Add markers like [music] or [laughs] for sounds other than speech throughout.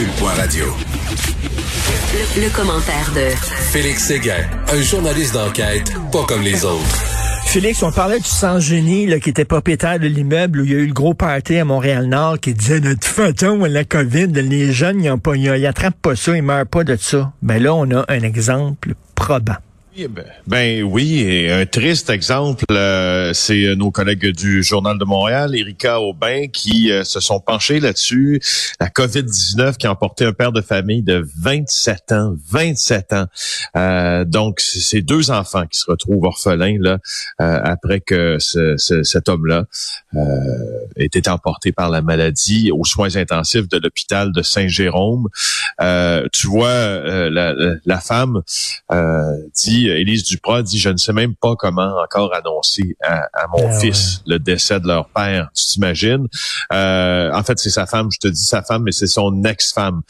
Cube.radio. Le, le commentaire de Félix Séguin, un journaliste d'enquête pas comme les autres. Félix, on parlait du sans-génie là, qui était propriétaire de l'immeuble où il y a eu le gros party à Montréal-Nord qui disait de toute façon, la COVID, les jeunes, ils, ont pas, ils, attrapent pas ça, ils meurent pas de ça. Ben là, on a un exemple probant. Ben, ben, oui, et un triste exemple, euh, c'est euh, nos collègues du Journal de Montréal, Erika Aubin, qui euh, se sont penchés là-dessus. La COVID-19 qui a emporté un père de famille de 27 ans, 27 ans. donc, c'est deux enfants qui se retrouvent orphelins là après que cet homme-là ait été emporté par la maladie aux soins intensifs de l'hôpital de Saint-Jérôme. tu vois, la, la, femme dit Élise Duprat dit, je ne sais même pas comment encore annoncer à, mon ah fils le décès de leur père. Tu t'imagines? Euh, en fait, c'est sa femme, je te dis sa femme, mais c'est son ex-femme.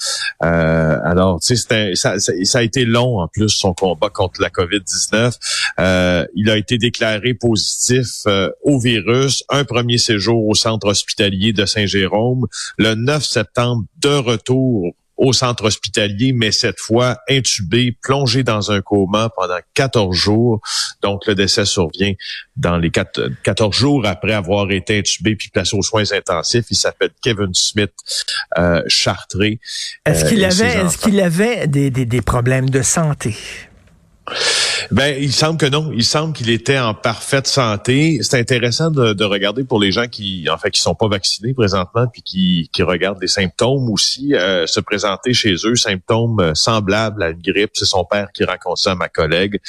Euh, alors, tu sais, ça, ça, a été long en plus son combat contre la COVID-19. Euh, il a été déclaré positif au virus. Un premier séjour au centre hospitalier de Saint-Jérôme. Le 9 septembre, de retour au centre hospitalier, mais cette fois intubé, plongé dans un coma pendant 14 jours. Donc, le décès survient dans les 14 jours après avoir été intubé puis placé aux soins intensifs. Il s'appelle Kevin Smith euh, Chartré. Est-ce qu'il euh, avait, est-ce qu'il avait des, des, des problèmes de santé? Ben, il semble que non. Il semble qu'il était en parfaite santé. C'est intéressant de, de, regarder pour les gens qui, en fait, qui sont pas vaccinés présentement, puis qui, qui regardent des symptômes aussi euh, se présenter chez eux, symptômes euh, semblables à une grippe. C'est son père qui raconte ça à ma collègue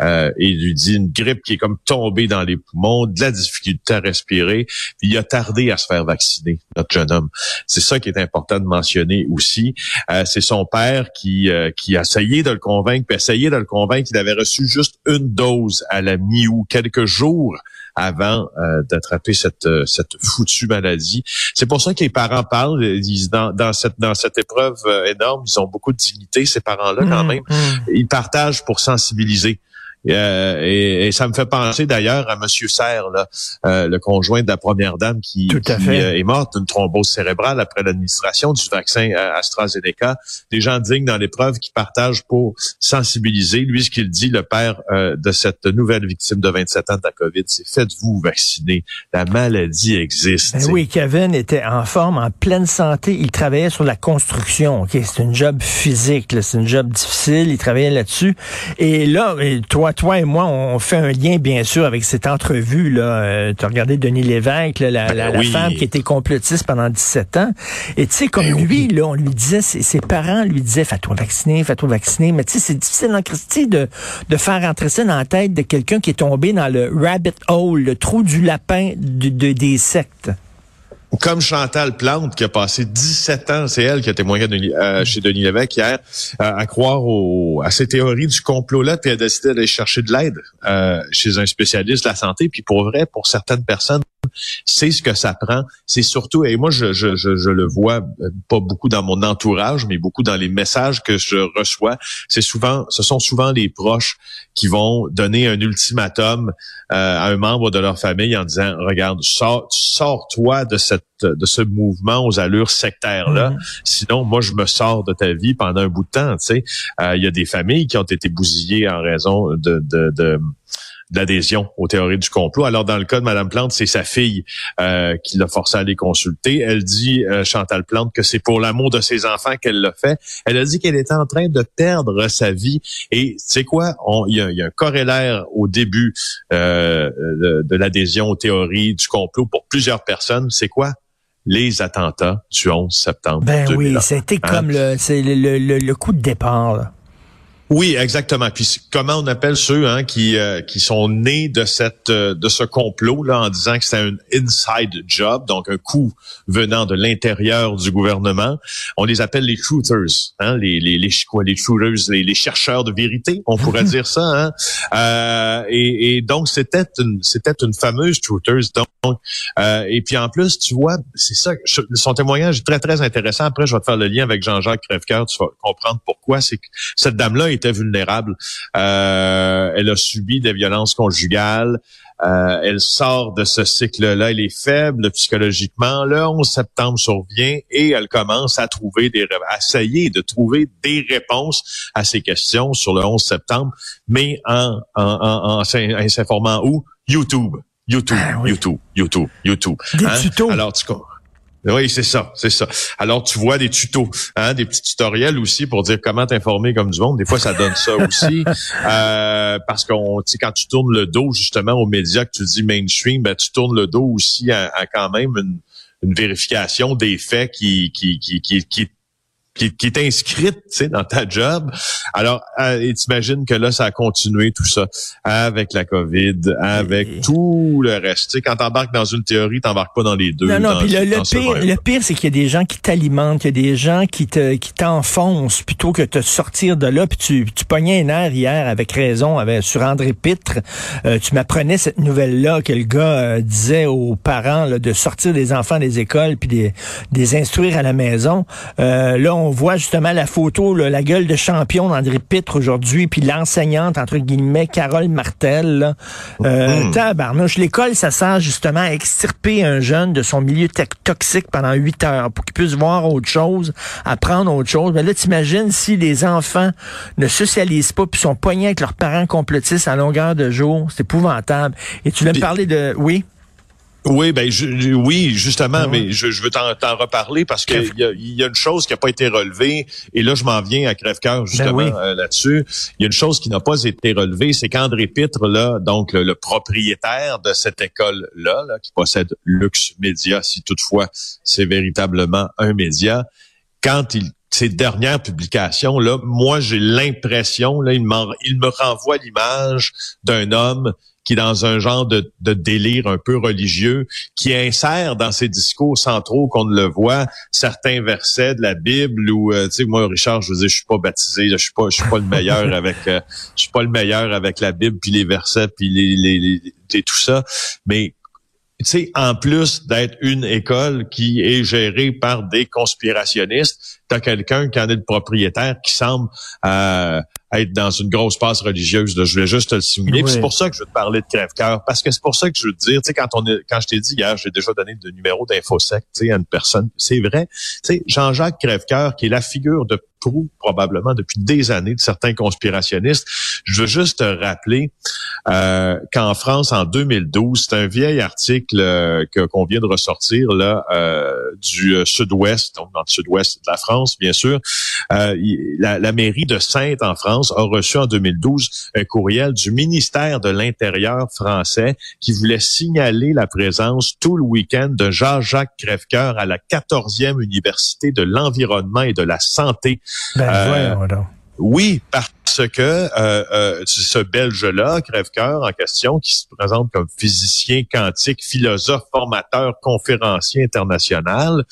euh, et lui dit une grippe qui est comme tombée dans les poumons, de la difficulté à respirer. Puis il a tardé à se faire vacciner, notre jeune homme. C'est ça qui est important de mentionner aussi. Euh, c'est son père qui, qui a essayé de le convaincre, puis essayé de le convaincre qu'il avait reçu juste une dose à la mi-août, quelques jours avant euh, d'attraper cette, euh, cette foutue maladie. C'est pour ça que les parents parlent. Ils, dans, dans, cette, dans cette épreuve euh, énorme, ils ont beaucoup de dignité, ces parents-là, quand mmh, même. Mmh. Ils partagent pour sensibiliser. Euh, et, ça me fait penser d'ailleurs à Monsieur Serre, là, euh, le conjoint de la première dame qui, euh, est morte d'une thrombose cérébrale après l'administration du vaccin AstraZeneca. Des gens dignes dans l'épreuve qui partagent pour sensibiliser. Lui, ce qu'il dit, le père de cette nouvelle victime de 27 ans de la COVID, c'est faites-vous vacciner. La maladie existe. Ben oui, Kevin était en forme, en pleine santé. Il travaillait sur la construction. Ok, c'est une job physique, c'est une job difficile. Il travaillait là-dessus. Et là, toi toi et moi, on fait un lien, bien sûr, avec cette entrevue. là. Euh, tu as regardé Denis Lévesque, la, ben femme qui était complotiste pendant 17 ans. Et tu sais, comme ben lui, là, on lui disait, ses, parents lui disaient, fais-toi vacciner, fais-toi vacciner. Mais tu sais, c'est difficile en Christie de, de faire rentrer ça dans la tête de quelqu'un qui est tombé dans le rabbit hole, le trou du lapin de, des sectes comme Chantal Plante qui a passé 17 ans, c'est elle qui a témoigné euh, chez Denis Lévesque hier, à croire à ces théories du complot-là, puis a décidé d'aller chercher de l'aide euh, chez un spécialiste de la santé. Puis pour vrai, pour certaines personnes, c'est ce que ça prend. C'est surtout, et moi je, je, je, je, le vois euh, pas beaucoup dans mon entourage, mais beaucoup dans les messages que je reçois. C'est souvent, ce sont souvent les proches qui vont donner un ultimatum euh, à un membre de leur famille en disant, regarde, sors, sors-toi de cette de ce mouvement aux allures sectaires là. Mm-hmm. Sinon, moi, je me sors de ta vie pendant un bout de temps. Tu sais, euh, il y a des familles qui ont été bousillées en raison de, de, de d'adhésion aux théories du complot. Alors, dans le cas de Mme Plante, c'est sa fille euh, qui l'a forcé à les consulter. Elle dit, euh, Chantal Plante, que c'est pour l'amour de ses enfants qu'elle l'a fait. Elle a dit qu'elle était en train de perdre sa vie. Et c'est quoi? Il y, a un corrélaire au début euh, de, l'adhésion aux théories du complot pour plusieurs personnes. C'est quoi? les attentats du 11 septembre. Ben oui, c'était hein? comme le, c'est le, le, le, coup de départ. Là. Oui, exactement. Puis comment on appelle ceux hein, qui euh, qui sont nés de cette euh, de ce complot là en disant que c'est un inside job, donc un coup venant de l'intérieur du gouvernement. On les appelle les truthers, hein, les les les quoi, les truthers, les, les chercheurs de vérité, on pourrait dire ça. Hein? Euh, et, et, donc c'était une c'était une fameuse truthers. Donc euh, et puis en plus tu vois c'est ça son témoignage est très très intéressant. Après je vais te faire le lien avec Jean-Jacques Crèvecoeur, tu vas comprendre pourquoi. C'est que cette dame là était vulnérable. Euh, elle a subi des violences conjugales. euh, elle sort de ce cycle-là, elle est faible psychologiquement. Le 11 septembre survient et elle commence à trouver des, à essayer de trouver des réponses à ces questions sur le 11 septembre, mais en, en, en, en s'informant où? YouTube. YouTube, ah YouTube, YouTube, YouTube. Des hein? tutos. Alors, tu oui, c'est ça, c'est ça. Alors, tu vois des tutos, hein, des petits tutoriels aussi pour dire comment t'informer comme du monde. Des fois, ça donne ça [laughs] aussi. Euh, parce qu'on, tu quand tu tournes le dos justement aux médias que tu dis mainstream, ben, tu tournes le dos aussi à, quand même une, une vérification des faits qui, qui, qui, qui, qui qui, qui est inscrite tu sais, dans ta job. Alors, euh, t'imagines que là, ça a continué tout ça avec la COVID, avec tout le reste. Tu sais, quand t'embarques dans une théorie, t'embarques pas dans les deux. Non, non, puis le, pire, le pire, c'est qu'il y a des gens qui t'alimentent, il y a des gens qui te qui t'enfoncent plutôt que de sortir de là. Puis tu, tu pognais un air hier avec raison avec, sur André Pitre. Euh, tu m'apprenais cette nouvelle-là que le gars euh, disait aux parents là, de sortir des enfants des écoles puis des, des instruire à la maison. Euh, là, on voit justement la photo, la gueule de champion d'André Pitre aujourd'hui, puis l'enseignante, entre guillemets, Carole Martel. Là. Euh, mmh. Tabarnouche, l'école, ça sert justement à extirper un jeune de son milieu toxique pendant huit heures pour qu'il puisse voir autre chose, apprendre autre chose. Mais là, t'imagines si les enfants ne socialisent pas puis sont poignés avec leurs parents complotistes à longueur de jour. C'est épouvantable. Et tu veux me parler de... Oui? Oui, ben je, oui, justement, mais je, je veux t'en reparler parce qu'il y a, y a une chose qui n'a pas été relevée, et là je m'en viens à crève-cœur ben justement euh, là-dessus. Il y a une chose qui n'a pas été relevée, c'est qu'André Pitre, là, donc le, propriétaire de cette école-là, là, qui possède Lux Média, si toutefois c'est véritablement un média, quand il ces dernières publications, là, moi, j'ai l'impression, là, il, il me renvoie l'image d'un homme qui est dans un genre de, délire un peu religieux, qui insère dans ses discours sans trop qu'on ne le voit certains versets de la Bible ou euh, tu sais moi Richard, je veux dire, je suis pas baptisé, je suis pas je suis pas le meilleur [laughs] avec euh, je suis pas le meilleur avec la Bible puis les versets puis les, les, les tout ça, mais tu sais, en plus d'être une école qui est gérée par des conspirationnistes, tu as quelqu'un qui en est le propriétaire qui semble euh, être dans une grosse passe religieuse. Je voulais juste te le souligner. C'est pour ça que je veux te parler de crève-cœur. Parce que c'est pour ça que je veux te dire, tu sais, quand on est, quand je t'ai dit hier, j'ai déjà donné le numéro d'infosec, tu sais, à une personne. C'est vrai. Tu sais, Jean-Jacques Crèvecoeur, qui est la figure de proue probablement depuis des années de certains conspirationnistes. Je veux juste te rappeler euh, qu'en France, en 2012, c'est un vieil article euh, qu'on vient de ressortir là euh, du euh, sud-ouest, donc dans le sud-ouest de la France, bien sûr. Euh, la, la, mairie de Sainte en France a reçu en 2012 un courriel du ministère de l'Intérieur français qui voulait signaler la présence tout le week-end de Jean-Jacques Crèvecoeur à la 14e université de l'environnement et de la santé ben, euh, oui, parce que euh, euh, ce Belge-là, Crèvecoeur en question, qui se présente comme physicien quantique, philosophe, formateur, conférencier international,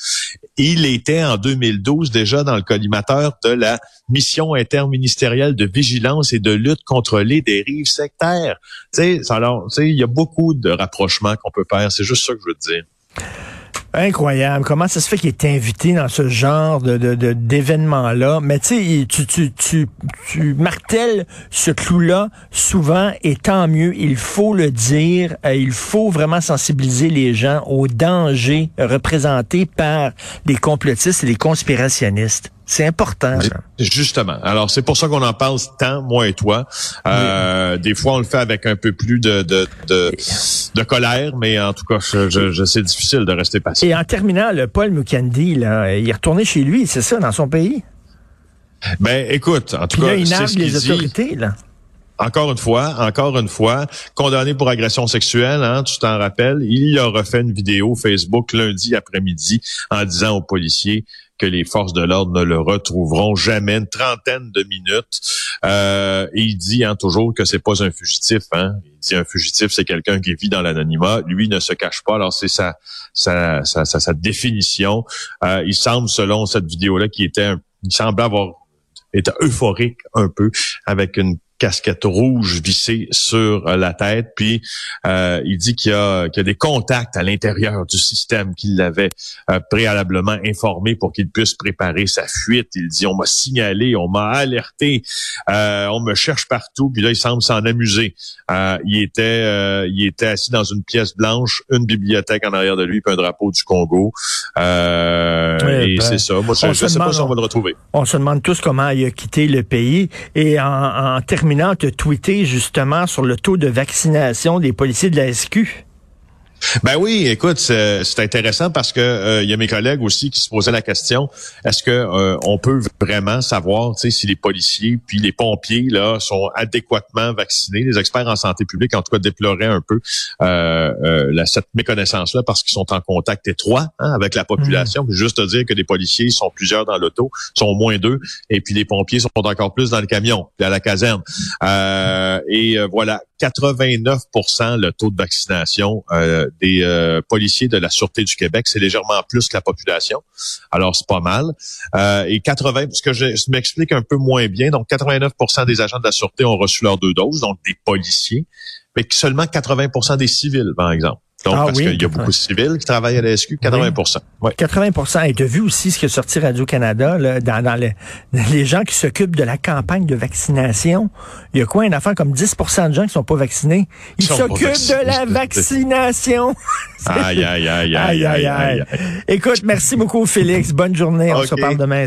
il était en 2012 déjà dans le collimateur de la mission interministérielle de vigilance et de lutte contre les dérives sectaires. Tu sais, alors, tu sais, il y a beaucoup de rapprochements qu'on peut faire. C'est juste ça que je veux te dire. Incroyable. Comment ça se fait qu'il est invité dans ce genre de, de, d'événements-là? Mais tu sais, tu, tu, tu, tu martèles ce clou-là souvent et tant mieux. Il faut le dire. Euh, il faut vraiment sensibiliser les gens aux dangers représentés par les complotistes et les conspirationnistes. C'est important. Justement. Alors, c'est pour ça qu'on en parle tant, moi et toi. Euh, des fois, on le fait avec un peu plus de, de, de, colère, mais en tout cas, je, je, c'est difficile de rester patient. Et en terminant, le Paul Mukandi, là, il est retourné chez lui, c'est ça, dans son pays? Ben, écoute, en tout cas, c'est ce les autorités, là. Encore une fois, encore une fois, condamné pour agression sexuelle, hein, tu t'en rappelles, il a refait une vidéo Facebook lundi après-midi en disant aux policiers que les forces de l'ordre ne le retrouveront jamais. Une trentaine de minutes. Euh, il dit hein, toujours que c'est pas un fugitif. Hein. Il dit un fugitif, c'est quelqu'un qui vit dans l'anonymat. Lui ne se cache pas. Alors c'est sa, sa, sa, sa, définition. Euh, il semble, selon cette vidéo-là, qui était, il semblait avoir été euphorique un peu avec une casquette rouge vissée sur euh, la tête. Puis euh, il dit qu'il y, a, qu'il y a des contacts à l'intérieur du système qui l'avait euh, préalablement informé pour qu'il puisse préparer sa fuite. Il dit on m'a signalé, on m'a alerté, on me cherche partout. Puis là il semble s'en amuser. il était il était assis dans une pièce blanche, une bibliothèque en arrière de lui, puis un drapeau du Congo. et ben, c'est ça. Moi je, ne sais pas si on va le retrouver. On se demande tous comment il a quitté le pays et en, en terminant, tu tweeté justement sur le taux de vaccination des policiers de la SQ. Ben oui, écoute, c'est intéressant parce que euh, il y a mes collègues aussi qui se posaient la question est-ce que euh, on peut vraiment savoir, si les policiers puis les pompiers là sont adéquatement vaccinés? Les experts en santé publique, en tout cas, déploraient un peu euh, la, cette méconnaissance là parce qu'ils sont en contact étroit hein, avec la population. Mmh. Juste dire que les policiers sont plusieurs dans l'auto, sont au moins deux, et puis les pompiers sont encore plus dans le camion, à la caserne. et voilà, 89% le taux de vaccination euh, des euh, policiers de la Sûreté du Québec. C'est légèrement plus que la population. Alors, c'est pas mal. Euh, et 80, ce que je, m'explique un peu moins bien, donc 89 des agents de la Sûreté ont reçu leurs deux doses, donc des policiers, mais seulement 80% des civils, par exemple. Donc, ah parce qu'il y a beaucoup de civils qui travaillent à la SQ, 80% ouais. 80 Et tu as vu aussi ce qui est sorti Radio-Canada, dans, dans les, [laughs] les, gens qui s'occupent de la campagne de vaccination? Il y a quoi, une affaire comme 10% de gens qui sont pas vaccinés? Ils s'occupent de la vaccination. [laughs] aïe, aïe, [laughs] aïe, aïe, aïe, aïe, Écoute, merci beaucoup, Félix. Bonne journée. On se reparle demain.